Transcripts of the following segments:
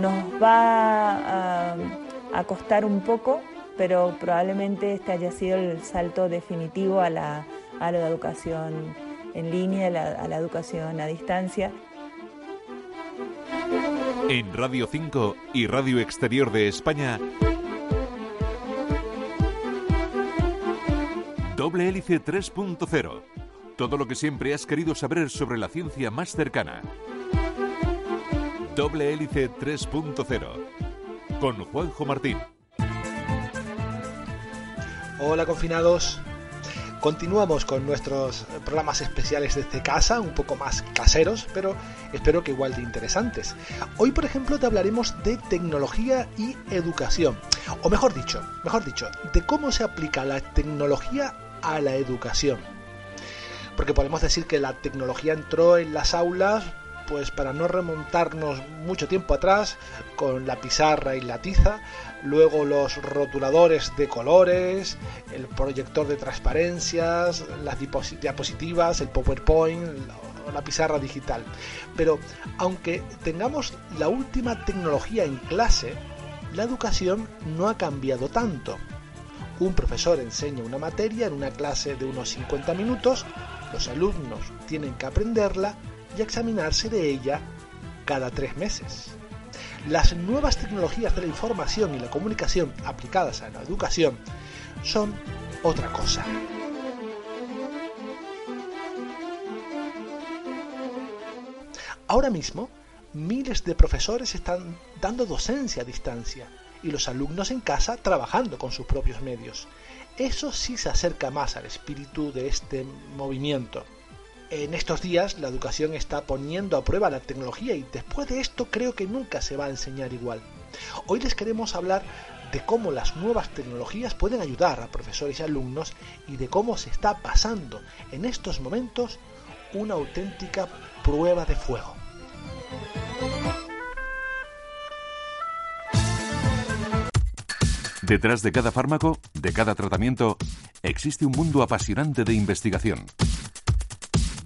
Nos va a, costar un poco, pero probablemente este haya sido el salto definitivo a la, educación en línea, a la educación a distancia. En Radio 5 y Radio Exterior de España, Doble Hélice 3.0. Todo lo que siempre has querido saber sobre la ciencia más cercana. Doble Hélice 3.0. Con Juanjo Martín. Hola confinados. Continuamos con nuestros programas especiales desde casa, un poco más caseros, pero espero que igual de interesantes. Hoy, por ejemplo, te hablaremos de tecnología y educación, o mejor dicho, mejor dicho, de cómo se aplica la tecnología a la educación. Porque podemos decir que la tecnología entró en las aulas pues para no remontarnos mucho tiempo atrás con la pizarra y la tiza, luego los rotuladores de colores, el proyector de transparencias, las diapositivas, el PowerPoint, la pizarra digital. Pero aunque tengamos la última tecnología en clase, la educación no ha cambiado tanto. Un profesor enseña una materia en una clase de unos 50 minutos, los alumnos tienen que aprenderla y examinarse de ella cada tres meses. Las nuevas tecnologías de la información y la comunicación aplicadas a la educación son otra cosa. Ahora mismo, miles de profesores están dando docencia a distancia y los alumnos en casa trabajando con sus propios medios. Eso sí se acerca más al espíritu de este movimiento en estos días la educación está poniendo a prueba la tecnología y después de esto creo que nunca se va a enseñar igual. Hoy les queremos hablar de cómo las nuevas tecnologías pueden ayudar a profesores y alumnos y de cómo se está pasando en estos momentos una auténtica prueba de fuego. Detrás de cada fármaco, de cada tratamiento, existe un mundo apasionante de investigación.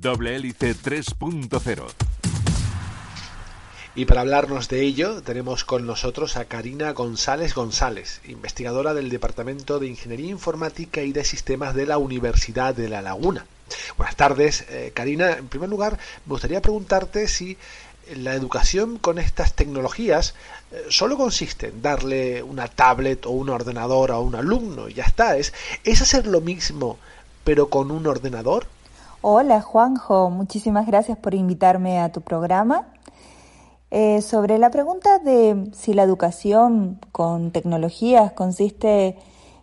Doble Hélice 3.0. Y para hablarnos de ello, tenemos con nosotros a Karina González González, investigadora del Departamento de Ingeniería Informática y de Sistemas de la Universidad de La Laguna. Buenas tardes, eh, Karina. En primer lugar, me gustaría preguntarte si la educación con estas tecnologías eh, solo consiste en darle una tablet o un ordenador a un alumno y ya está. ¿Es, ¿Es hacer lo mismo pero con un ordenador? Hola Juanjo, muchísimas gracias por invitarme a tu programa. Eh, sobre la pregunta de si la educación con tecnologías consiste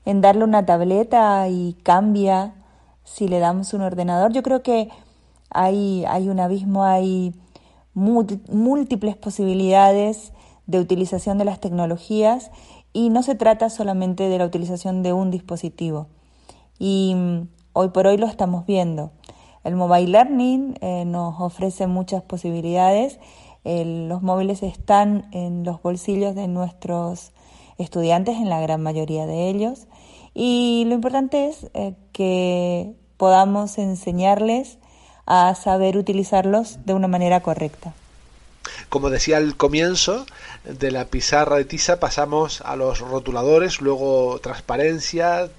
en darle una tableta y cambia si le damos un ordenador, yo creo que hay, hay un abismo, hay múltiples posibilidades de utilización de las tecnologías y no se trata solamente de la utilización de un dispositivo. Y mm, hoy por hoy lo estamos viendo. El mobile learning eh, nos ofrece muchas posibilidades. los móviles están en los bolsillos de nuestros estudiantes, en la gran mayoría de ellos. Y lo importante es eh, que podamos enseñarles a saber utilizarlos de una manera correcta. Como decía al comienzo, de la pizarra de tiza pasamos a los rotuladores, luego transparencia,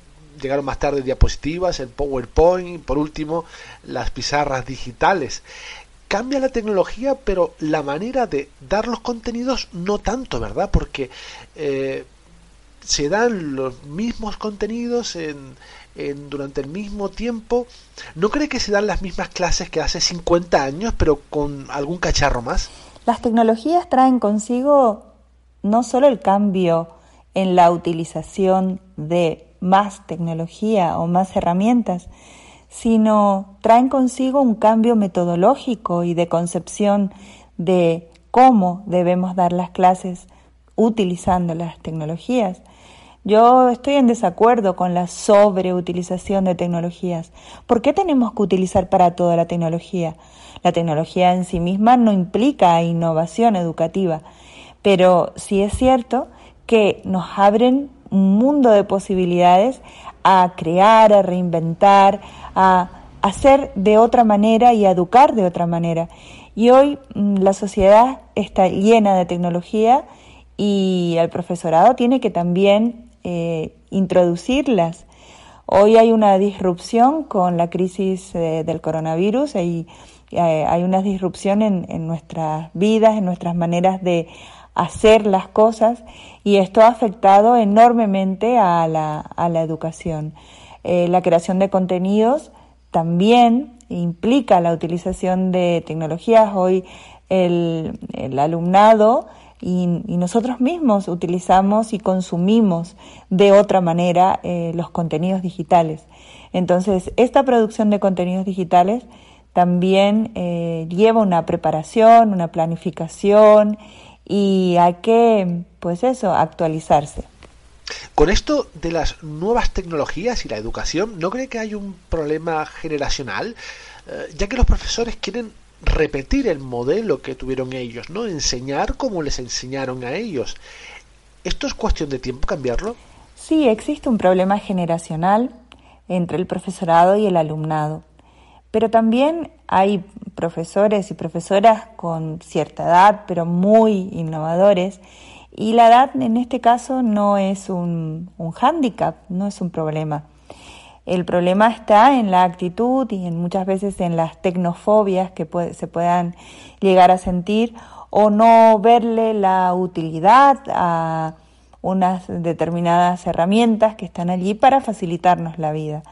llegaron más tarde diapositivas, el PowerPoint, por último las pizarras digitales. Cambia la tecnología, pero la manera de dar los contenidos no tanto, ¿verdad? Porque eh, se dan los mismos contenidos en, durante el mismo tiempo. ¿No cree que se dan las mismas clases que hace 50 años, pero con algún cacharro más? Las tecnologías traen consigo no solo el cambio en la utilización de más tecnología o más herramientas, sino traen consigo un cambio metodológico y de concepción de cómo debemos dar las clases utilizando las tecnologías. Yo estoy en desacuerdo con la sobreutilización de tecnologías. ¿Por qué tenemos que utilizar para toda la tecnología? La tecnología en sí misma no implica innovación educativa, pero sí es cierto que nos abren un mundo de posibilidades a crear, a reinventar, a hacer de otra manera y a educar de otra manera. Y hoy mm, la sociedad está llena de tecnología y el profesorado tiene que también eh, introducirlas. Hoy hay una disrupción con la crisis eh, del coronavirus, hay, eh, hay una disrupción en, en nuestras vidas, en nuestras maneras de hacer las cosas y esto ha afectado enormemente a la, a la educación. Eh, la creación de contenidos también implica la utilización de tecnologías. Hoy el, el alumnado y, nosotros mismos utilizamos y consumimos de otra manera eh, los contenidos digitales. Entonces, esta producción de contenidos digitales también eh, lleva una preparación, una planificación y hay que, pues eso, actualizarse. Con esto de las nuevas tecnologías y la educación, ¿no cree que hay un problema generacional? Eh, ya que los profesores quieren repetir el modelo que tuvieron ellos, ¿no? Enseñar como les enseñaron a ellos. ¿Esto es cuestión de tiempo cambiarlo? Sí, existe un problema generacional entre el profesorado y el alumnado. Pero también hay profesores y profesoras con cierta edad, pero muy innovadores, y la edad en este caso no es un, un hándicap, no es un problema. El problema está en la actitud y en muchas veces en las tecnofobias que se puedan llegar a sentir o no verle la utilidad a unas determinadas herramientas que están allí para facilitarnos la vida.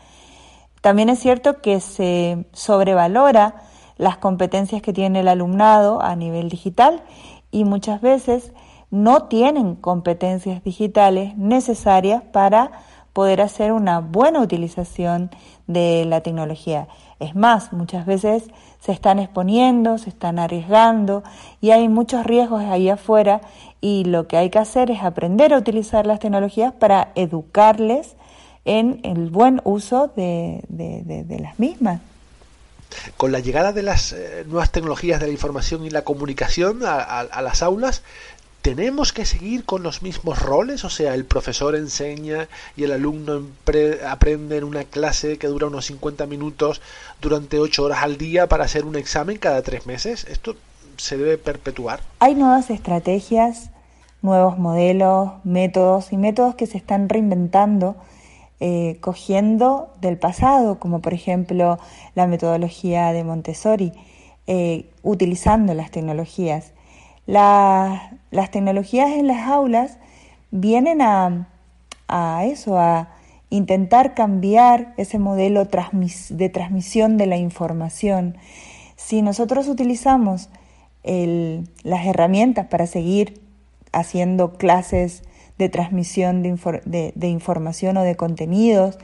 También es cierto que se sobrevalora las competencias que tiene el alumnado a nivel digital y muchas veces no tienen competencias digitales necesarias para poder hacer una buena utilización de la tecnología. Es más, muchas veces se están exponiendo, se están arriesgando y hay muchos riesgos ahí afuera y lo que hay que hacer es aprender a utilizar las tecnologías para educarles en el buen uso de, las mismas. Con la llegada de las eh, nuevas tecnologías de la información y la comunicación a, las aulas, ¿tenemos que seguir con los mismos roles? O sea, el profesor enseña y el alumno aprende en una clase que dura unos 50 minutos durante 8 horas al día para hacer un examen cada 3 meses. ¿Esto se debe perpetuar? Hay nuevas estrategias, nuevos modelos, métodos y métodos que se están reinventando eh, cogiendo del pasado, como por ejemplo la metodología de Montessori, eh, utilizando las tecnologías. las tecnologías en las aulas vienen a, eso, a intentar cambiar ese modelo de transmisión de la información. Si nosotros utilizamos las herramientas para seguir haciendo clases de transmisión de, información o de contenidos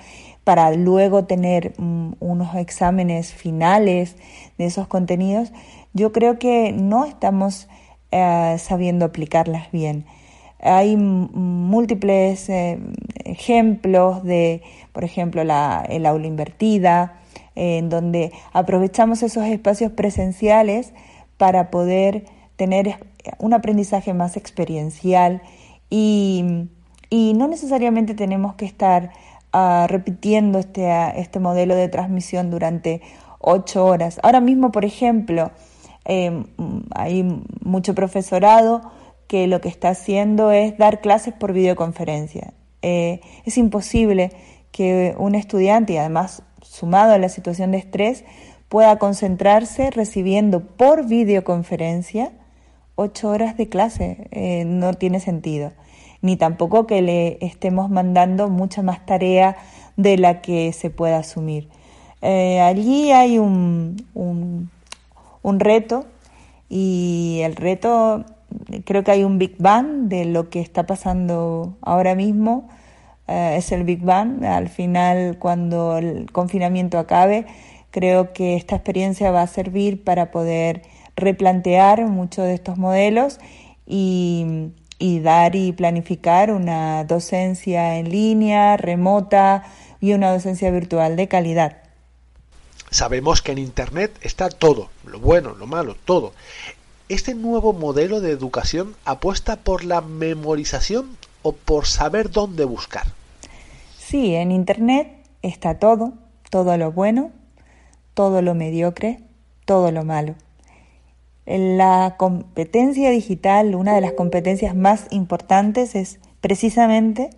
para luego tener mm, unos exámenes finales de esos contenidos, yo creo que no estamos eh, sabiendo aplicarlas bien. Hay múltiples eh, ejemplos de, por ejemplo, la, el aula invertida, en donde aprovechamos esos espacios presenciales para poder tener un aprendizaje más experiencial y, no necesariamente tenemos que estar ah, repitiendo este, ah, este modelo de transmisión durante ocho horas. Ahora mismo, por ejemplo, em, hay mucho profesorado que lo que está haciendo es dar clases por videoconferencia. Eh, es imposible que un estudiante, y además sumado a la situación de estrés, pueda concentrarse recibiendo por videoconferencia ocho horas de clase. Eh, no tiene sentido ni tampoco que le estemos mandando mucha más tarea de la que se pueda asumir. Eh, allí hay un, un, reto y el reto, creo que hay un Big Bang de lo que está pasando ahora mismo. Eh, es el Big Bang. Al final, cuando el confinamiento acabe, creo que esta experiencia va a servir para poder replantear muchos de estos modelos y, y dar y planificar una docencia en línea, remota y una docencia virtual de calidad. Sabemos que en Internet está todo, lo bueno, lo malo, todo. ¿Este nuevo modelo de educación apuesta por la memorización o por saber dónde buscar? Sí, en Internet está todo, todo lo bueno, todo lo mediocre, todo lo malo. La competencia digital, una de las competencias más importantes es precisamente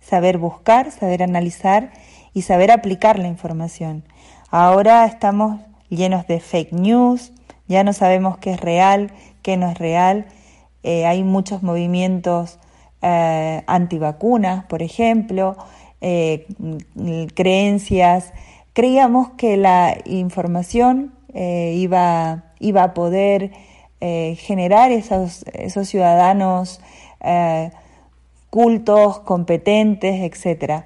saber buscar, saber analizar y saber aplicar la información. Ahora estamos llenos de fake news, ya no sabemos qué es real, qué no es real. Eh, hay muchos movimientos eh, antivacunas, por ejemplo, eh, creencias. Creíamos que la información iba, iba a poder generar esos, ciudadanos cultos, competentes, etc.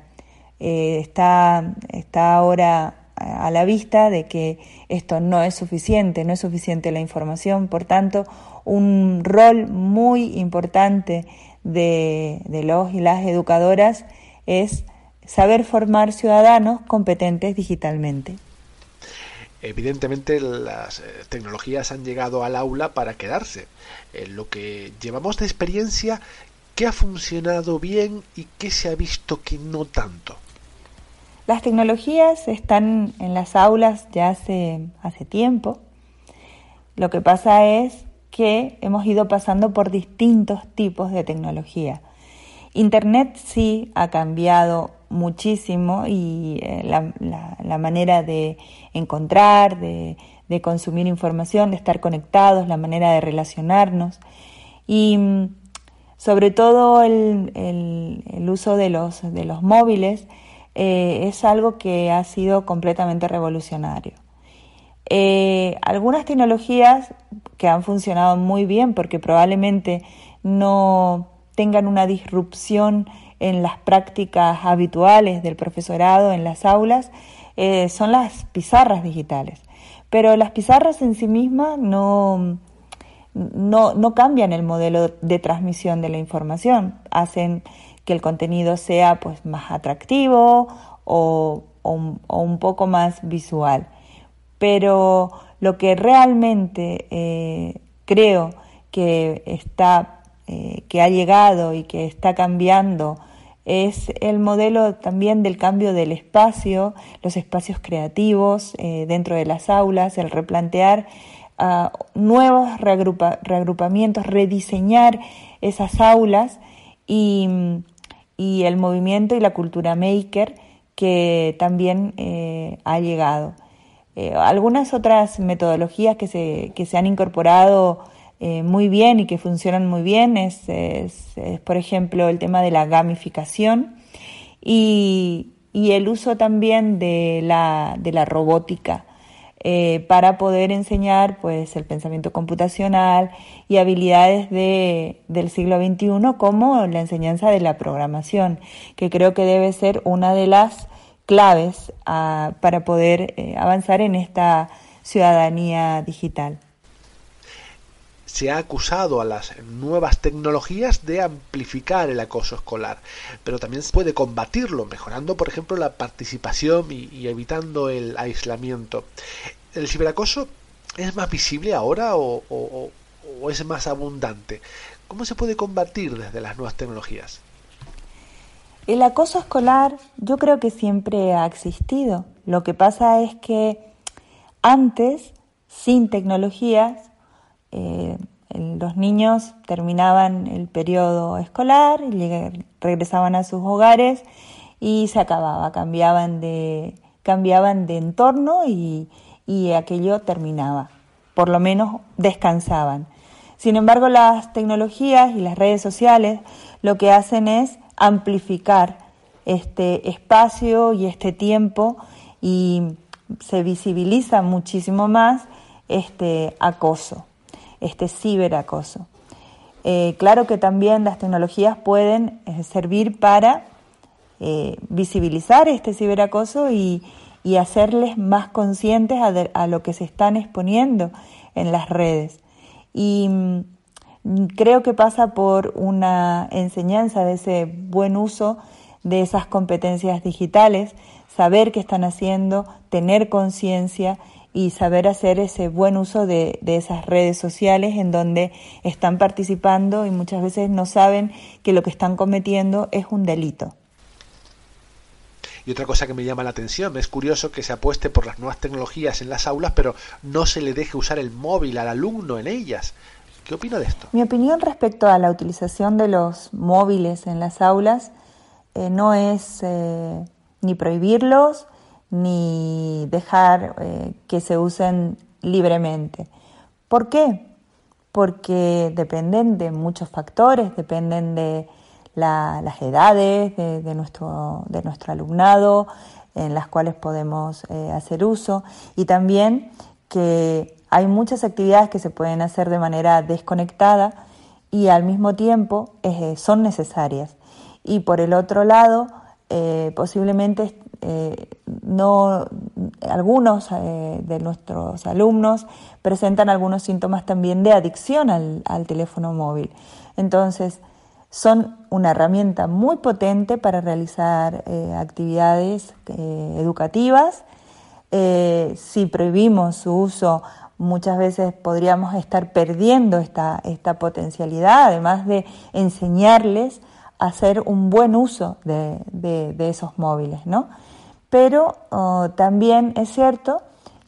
está, está ahora a la vista de que esto no es suficiente, no es suficiente la información, por tanto, un rol muy importante de, los y las educadoras es saber formar ciudadanos competentes digitalmente. Evidentemente las eh, tecnologías han llegado al aula para quedarse. En lo que llevamos de experiencia, ¿qué ha funcionado bien y qué se ha visto que no tanto? Las tecnologías están en las aulas ya hace, hace tiempo. Lo que pasa es que hemos ido pasando por distintos tipos de tecnología. Internet sí ha cambiado muchísimo y eh, la, manera de encontrar, de, consumir información, de estar conectados, la manera de relacionarnos y mm, sobre todo el, uso de los, de los móviles eh, es algo que ha sido completamente revolucionario. Eh, algunas tecnologías que han funcionado muy bien porque probablemente no tengan una disrupción en las prácticas habituales del profesorado en las aulas eh, son las pizarras digitales. Pero las pizarras en sí mismas no, no, no, cambian el modelo de transmisión de la información, hacen que el contenido sea pues más atractivo o, un poco más visual. Pero lo que realmente eh, creo que está, eh, que ha llegado y que está cambiando es el modelo también del cambio del espacio, los espacios creativos eh, dentro de las aulas, el replantear ah, nuevos reagrupamientos, rediseñar esas aulas y y el movimiento y la cultura maker que también eh, ha llegado. Algunas otras metodologías que se, que se han incorporado eh, muy bien y que funcionan muy bien es, es, por ejemplo, el tema de la gamificación y, y el uso también de la, de la robótica. Eh, para poder enseñar pues, el pensamiento computacional y habilidades de, del siglo XXI como la enseñanza de la programación, que creo que debe ser una de las claves ah, para poder eh, avanzar en esta ciudadanía digital se ha acusado a las nuevas tecnologías de amplificar el acoso escolar, pero también se puede combatirlo, mejorando, por ejemplo, la participación y, evitando el aislamiento. ¿El ciberacoso es más visible ahora o, es más abundante? ¿Cómo se puede combatir desde las nuevas tecnologías? El acoso escolar yo creo que siempre ha existido. Lo que pasa es que antes, sin tecnologías, eh, los niños terminaban el periodo escolar, regresaban a sus hogares y se acababa, cambiaban de, cambiaban de entorno y, y aquello terminaba, por lo menos descansaban. Sin embargo, las tecnologías y las redes sociales lo que hacen es amplificar este espacio y este tiempo y se visibiliza muchísimo más este acoso este ciberacoso. Eh, claro que también las tecnologías pueden eh, servir para eh, visibilizar este ciberacoso y, hacerles más conscientes a, lo que se están exponiendo en las redes. Y mm, creo que pasa por una enseñanza de ese buen uso de esas competencias digitales, saber qué están haciendo, tener conciencia y saber hacer ese buen uso de, esas redes sociales en donde están participando y muchas veces no saben que lo que están cometiendo es un delito. Y otra cosa que me llama la atención, es curioso que se apueste por las nuevas tecnologías en las aulas, pero no se le deje usar el móvil al alumno en ellas. ¿Qué opina de esto? Mi opinión respecto a la utilización de los móviles en las aulas eh, no es eh, ni prohibirlos ni dejar eh, que se usen libremente. ¿Por qué? Porque dependen de muchos factores, dependen de las edades de, nuestro, de nuestro alumnado en las cuales podemos eh, hacer uso y también que hay muchas actividades que se pueden hacer de manera desconectada y al mismo tiempo eh, son necesarias. Y por el otro lado, posiblemente no algunos de nuestros alumnos presentan algunos síntomas también de adicción al, teléfono móvil. Entonces, son una herramienta muy potente para realizar eh, actividades eh, educativas. Eh, si prohibimos su uso, muchas veces podríamos estar perdiendo esta, esta potencialidad, además de enseñarles a hacer un buen uso de, de, esos móviles. ¿no? Pero oh, también es cierto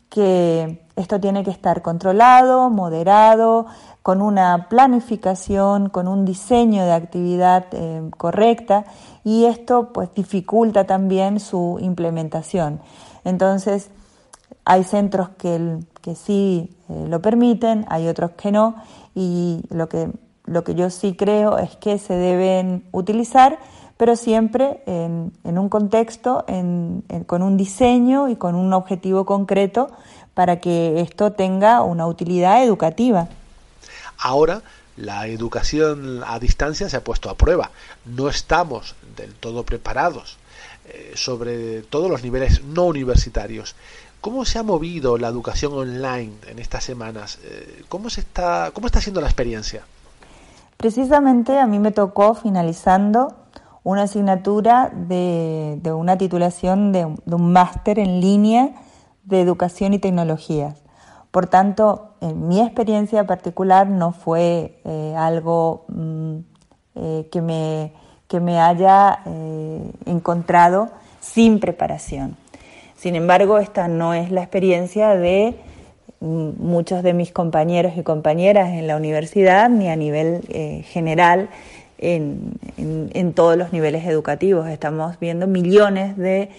que esto tiene que estar controlado, moderado, con una planificación, con un diseño de actividad eh, correcta y esto pues dificulta también su implementación. Entonces, hay centros que, que sí eh, lo permiten, hay otros que no y lo que, lo que yo sí creo es que se deben utilizar, pero siempre en, un contexto, con un diseño y con un objetivo concreto para que esto tenga una utilidad educativa. Ahora la educación a distancia se ha puesto a prueba. No estamos del todo preparados eh, sobre todos los niveles no universitarios. ¿Cómo se ha movido la educación online en estas semanas? Eh, ¿Cómo, se está, ¿Cómo está siendo la experiencia? Precisamente a mí me tocó finalizando una asignatura de, una titulación de, un máster en línea de educación y tecnologías. Por tanto, en mi experiencia particular no fue eh, algo mm, eh, que, me, que, me, haya eh, encontrado sin preparación. Sin embargo, esta no es la experiencia de mm, muchos de mis compañeros y compañeras en la universidad ni a nivel general en, todos los niveles educativos. Estamos viendo millones de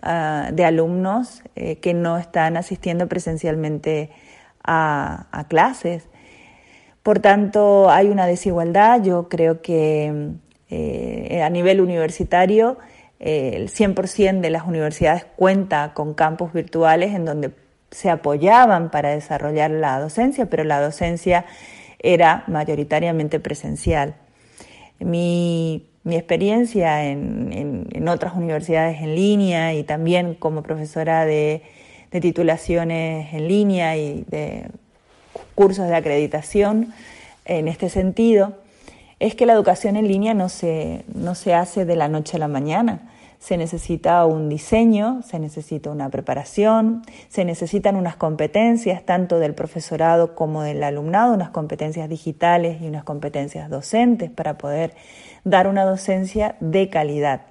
Ah, alumnos eh, que no están asistiendo presencialmente a, clases. Por tanto, hay una desigualdad. Yo creo que eh, a nivel universitario eh, el 100% de las universidades cuenta con campus virtuales en donde se apoyaban para desarrollar la docencia, pero la docencia era mayoritariamente presencial. Mi mi experiencia en, otras universidades en línea y también como profesora de, titulaciones en línea y de cursos de acreditación en este sentido, es que la educación en línea no se, no se hace de la noche a la mañana. Se necesita un diseño, se necesita una preparación, se necesitan unas competencias tanto del profesorado como del alumnado, unas competencias digitales y unas competencias docentes para poder dar una docencia de calidad.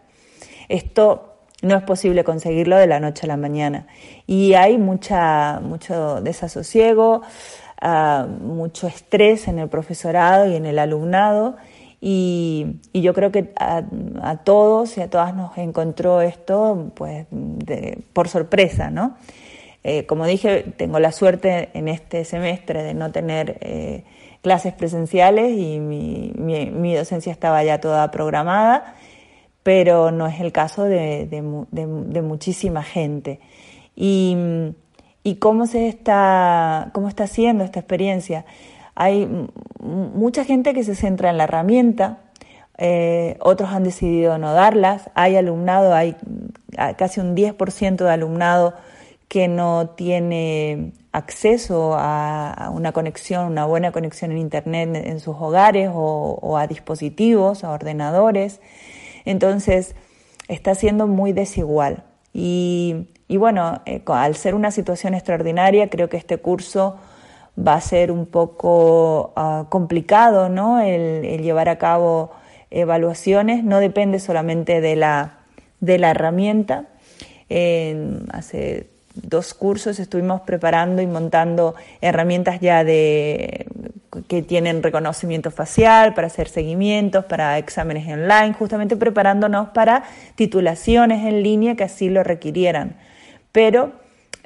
Esto no es posible conseguirlo de la noche a la mañana y hay mucha, mucho desasosiego, ah, mucho estrés en el profesorado y en el alumnado y, yo creo que a, todos y a todas nos encontró esto pues por sorpresa, ¿no? Eh, como dije, tengo la suerte en este semestre de no tener eh, clases presenciales y mi, docencia estaba ya toda programada, pero no es el caso de, muchísima gente. Y, cómo se está, cómo está haciendo esta experiencia. Hay mucha gente que se centra en la herramienta, eh, otros han decidido no darlas, hay alumnado, hay casi un 10% de alumnado que no tiene acceso a una conexión, una buena conexión en Internet en sus hogares o, a dispositivos, a ordenadores. Entonces, está siendo muy desigual. Y, bueno, eh, al ser una situación extraordinaria, creo que este curso va a ser un poco ah, complicado, ¿no? El, llevar a cabo evaluaciones no depende solamente de la, de la herramienta, hace dos cursos estuvimos preparando y montando herramientas ya de que tienen reconocimiento facial para hacer seguimientos, para exámenes online, justamente preparándonos para titulaciones en línea que así lo requirieran. Pero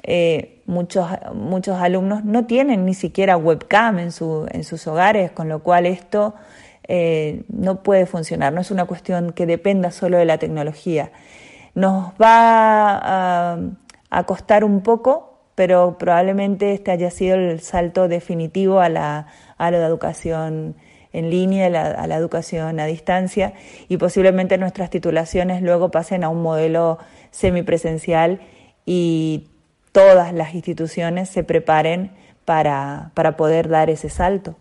eh, muchos, muchos alumnos no tienen ni siquiera webcam en, su, en sus hogares, con lo cual esto eh, no puede funcionar, no es una cuestión que dependa solo de la tecnología. Nos va a a costar un poco, pero probablemente este haya sido el salto definitivo a la, a la educación en línea, a la, educación a distancia y posiblemente nuestras titulaciones luego pasen a un modelo semipresencial y todas las instituciones se preparen para, para poder dar ese salto.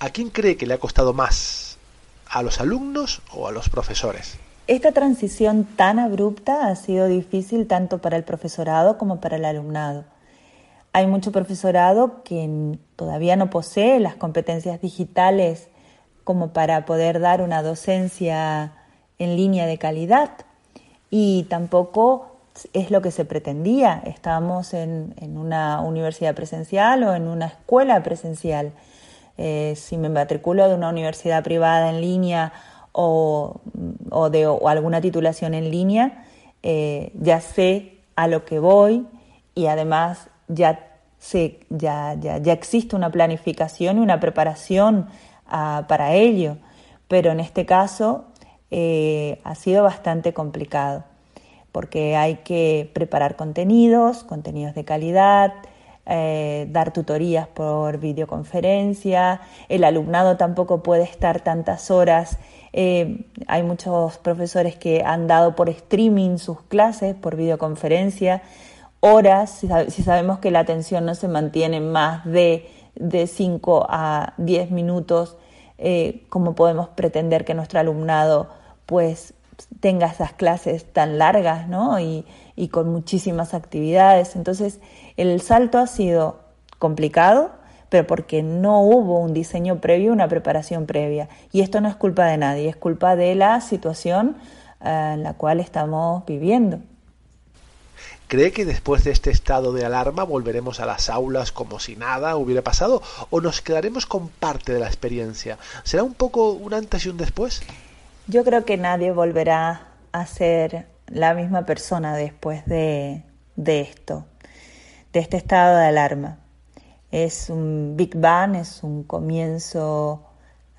¿A quién cree que le ha costado más? ¿A los alumnos o a los profesores? Esta transición tan abrupta ha sido difícil tanto para el profesorado como para el alumnado. Hay mucho profesorado que todavía no posee las competencias digitales como para poder dar una docencia en línea de calidad y tampoco es lo que se pretendía. Estamos en, una universidad presencial o en una escuela presencial. Eh, si me matriculo de una universidad privada en línea o, de alguna titulación en línea, eh, ya sé a lo que voy y además ya, sé, ya, ya, ya existe una planificación y una preparación ah, para ello. Pero en este caso eh, ha sido bastante complicado porque hay que preparar contenidos, contenidos de calidad, eh, dar tutorías por videoconferencia, el alumnado tampoco puede estar tantas horas. Eh, hay muchos profesores que han dado por streaming sus clases, por videoconferencia, horas, si, sabemos que la atención no se mantiene más de, de 5 a 10 minutos, eh, ¿cómo podemos pretender que nuestro alumnado pues tenga esas clases tan largas ¿no? y, y con muchísimas actividades? Entonces, el salto ha sido complicado, pero porque no hubo un diseño previo, una preparación previa. Y esto no es culpa de nadie, es culpa de la situación eh, en la cual estamos viviendo. ¿Cree que después de este estado de alarma volveremos a las aulas como si nada hubiera pasado o nos quedaremos con parte de la experiencia? ¿Será un poco un antes y un después? Yo creo que nadie volverá a ser la misma persona después de, de esto, de este estado de alarma. Es un Big Bang, es un comienzo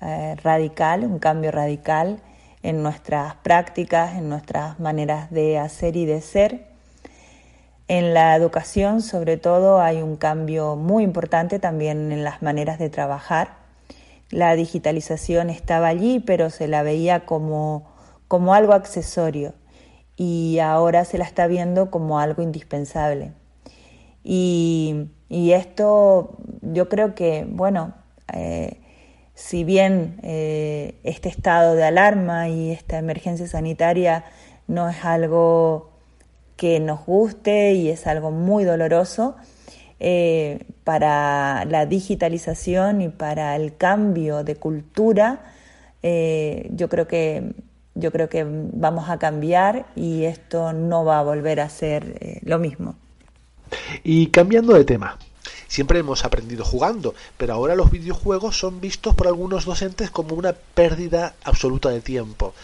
eh, radical, un cambio radical en nuestras prácticas, en nuestras maneras de hacer y de ser. En la educación, sobre todo, hay un cambio muy importante también en las maneras de trabajar. La digitalización estaba allí, pero se la veía como, como algo accesorio y ahora se la está viendo como algo indispensable. Y y esto yo creo que, bueno, eh, si bien eh, este estado de alarma y esta emergencia sanitaria no es algo que nos guste y es algo muy doloroso, eh, para la digitalización y para el cambio de cultura, yo creo que yo creo que vamos a cambiar y esto no va a volver a ser lo mismo. Y cambiando de tema, siempre hemos aprendido jugando, pero ahora los videojuegos son vistos por algunos docentes como una pérdida absoluta de tiempo.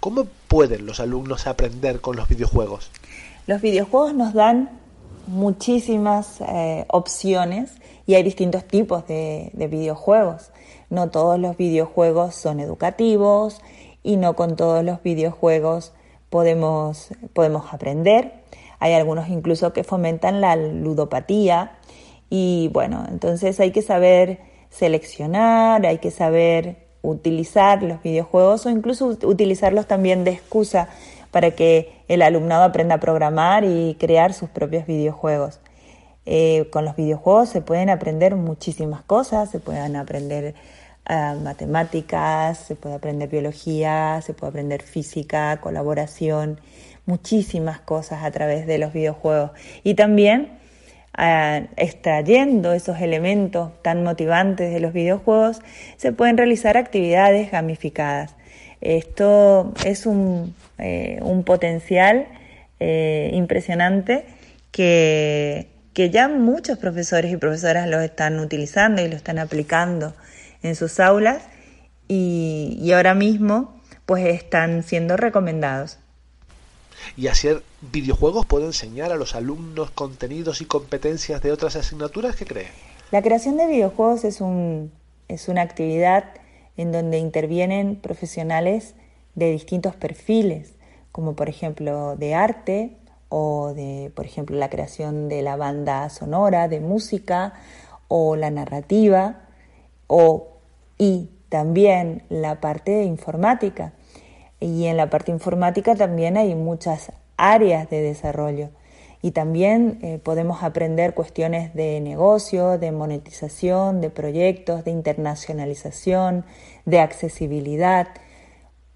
¿Cómo pueden los alumnos aprender con los videojuegos? Los videojuegos nos dan muchísimas eh, opciones y hay distintos tipos de, de videojuegos. No todos los videojuegos son educativos y no con todos los videojuegos podemos, podemos aprender. Hay algunos incluso que fomentan la ludopatía y bueno, entonces hay que saber seleccionar, hay que saber utilizar los videojuegos o incluso utilizarlos también de excusa para que el alumnado aprenda a programar y crear sus propios videojuegos. Eh, con los videojuegos se pueden aprender muchísimas cosas, se pueden aprender ah, matemáticas, se puede aprender biología, se puede aprender física, colaboración, muchísimas cosas a través de los videojuegos. Y también ah, extrayendo esos elementos tan motivantes de los videojuegos, se pueden realizar actividades gamificadas. Esto es un, eh, un potencial eh, impresionante que, que ya muchos profesores y profesoras lo están utilizando y lo están aplicando en sus aulas y, y ahora mismo pues están siendo recomendados. Y hacer videojuegos puede enseñar a los alumnos contenidos y competencias de otras asignaturas que creen. La creación de videojuegos es, un, es una actividad en donde intervienen profesionales de distintos perfiles, como por ejemplo de arte o de, por ejemplo, la creación de la banda sonora, de música o la narrativa o y también la parte informática. Y en la parte informática también hay muchas áreas de desarrollo. Y también eh, podemos aprender cuestiones de negocio, de monetización, de proyectos, de internacionalización, de accesibilidad.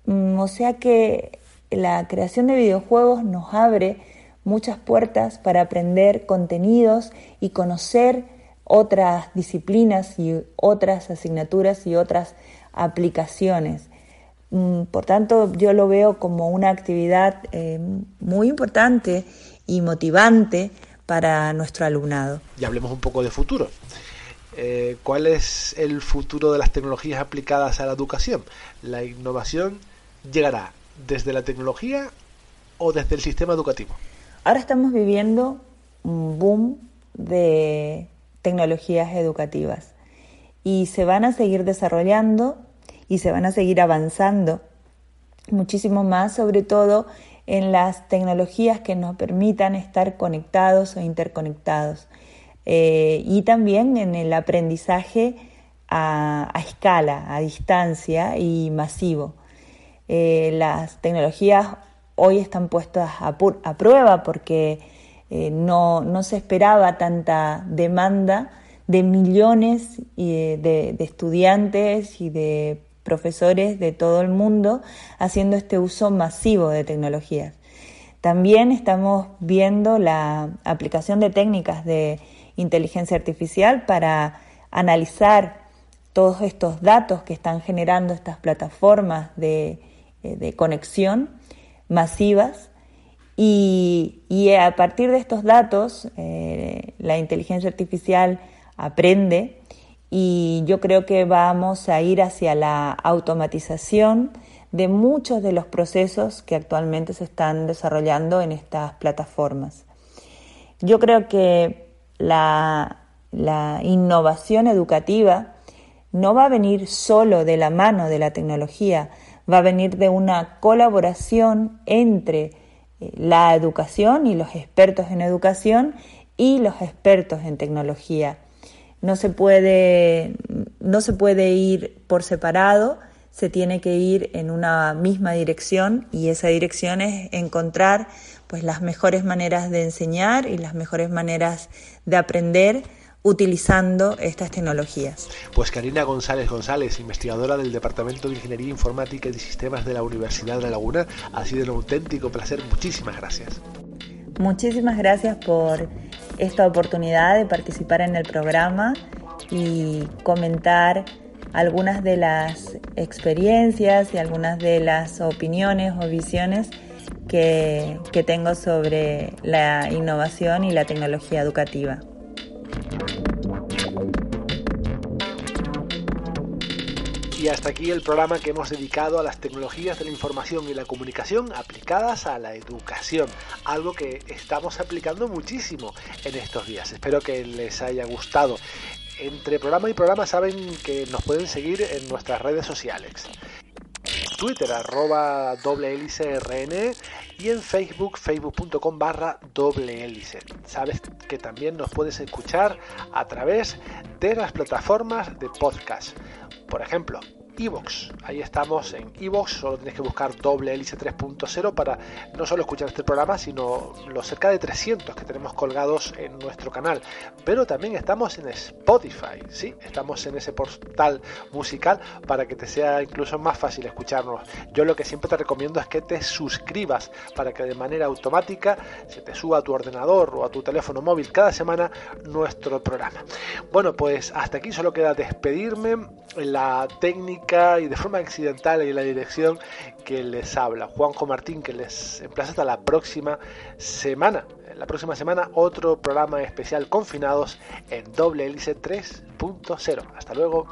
Mm, o sea que la creación de videojuegos nos abre muchas puertas para aprender contenidos y conocer otras disciplinas y otras asignaturas y otras aplicaciones. Mm, por tanto, yo lo veo como una actividad eh, muy importante y motivante para nuestro alumnado. Y hablemos un poco de futuro. Eh, ¿Cuál es el futuro de las tecnologías aplicadas a la educación? ¿La innovación llegará desde la tecnología o desde el sistema educativo? Ahora estamos viviendo un boom de tecnologías educativas y se van a seguir desarrollando y se van a seguir avanzando muchísimo más, sobre todo en las tecnologías que nos permitan estar conectados o interconectados eh, y también en el aprendizaje a, escala, a distancia y masivo. Eh, las tecnologías hoy están puestas a, prueba porque eh, no, no, se esperaba tanta demanda de millones de, de, estudiantes y de profesores de todo el mundo haciendo este uso masivo de tecnologías. También estamos viendo la aplicación de técnicas de inteligencia artificial para analizar todos estos datos que están generando estas plataformas de, eh, conexión masivas y, a partir de estos datos eh, la inteligencia artificial aprende y yo creo que vamos a ir hacia la automatización de muchos de los procesos que actualmente se están desarrollando en estas plataformas. Yo creo que la, innovación educativa no va a venir solo de la mano de la tecnología, va a venir de una colaboración entre eh, la educación y los expertos en educación y los expertos en tecnología. No se puede, no se puede ir por separado, se tiene que ir en una misma dirección y esa dirección es encontrar pues las mejores maneras de enseñar y las mejores maneras de aprender utilizando estas tecnologías. Pues Karina González González, investigadora del Departamento de Ingeniería Informática y de Sistemas de la Universidad de La Laguna, ha sido un auténtico placer. Muchísimas gracias. Muchísimas gracias por esta oportunidad de participar en el programa y comentar algunas de las experiencias y algunas de las opiniones o visiones que, que tengo sobre la innovación y la tecnología educativa. Y hasta aquí el programa que hemos dedicado a las tecnologías de la información y la comunicación aplicadas a la educación, algo que estamos aplicando muchísimo en estos días. Espero que les haya gustado. Entre programa y programa saben que nos pueden seguir en nuestras redes sociales. Twitter arroba doble hélice RN y en Facebook facebook.com barra doble hélice. Sabes que también nos puedes escuchar a través de las plataformas de podcast. Por ejemplo, Evox. Ahí estamos en Evox, solo tienes que buscar doble hélice 3.0 para no solo escuchar este programa, sino los cerca de 300 que tenemos colgados en nuestro canal. Pero también estamos en Spotify, ¿sí? Estamos en ese portal musical para que te sea incluso más fácil escucharnos. Yo lo que siempre te recomiendo es que te suscribas para que de manera automática se te suba a tu ordenador o a tu teléfono móvil cada semana nuestro programa. Bueno, pues hasta aquí solo queda despedirme. La técnica y de forma accidental en la dirección que les habla, Juanjo Martín, que les emplaza hasta la próxima semana. La próxima semana otro programa especial confinados en doble hélice 3.0. Hasta luego.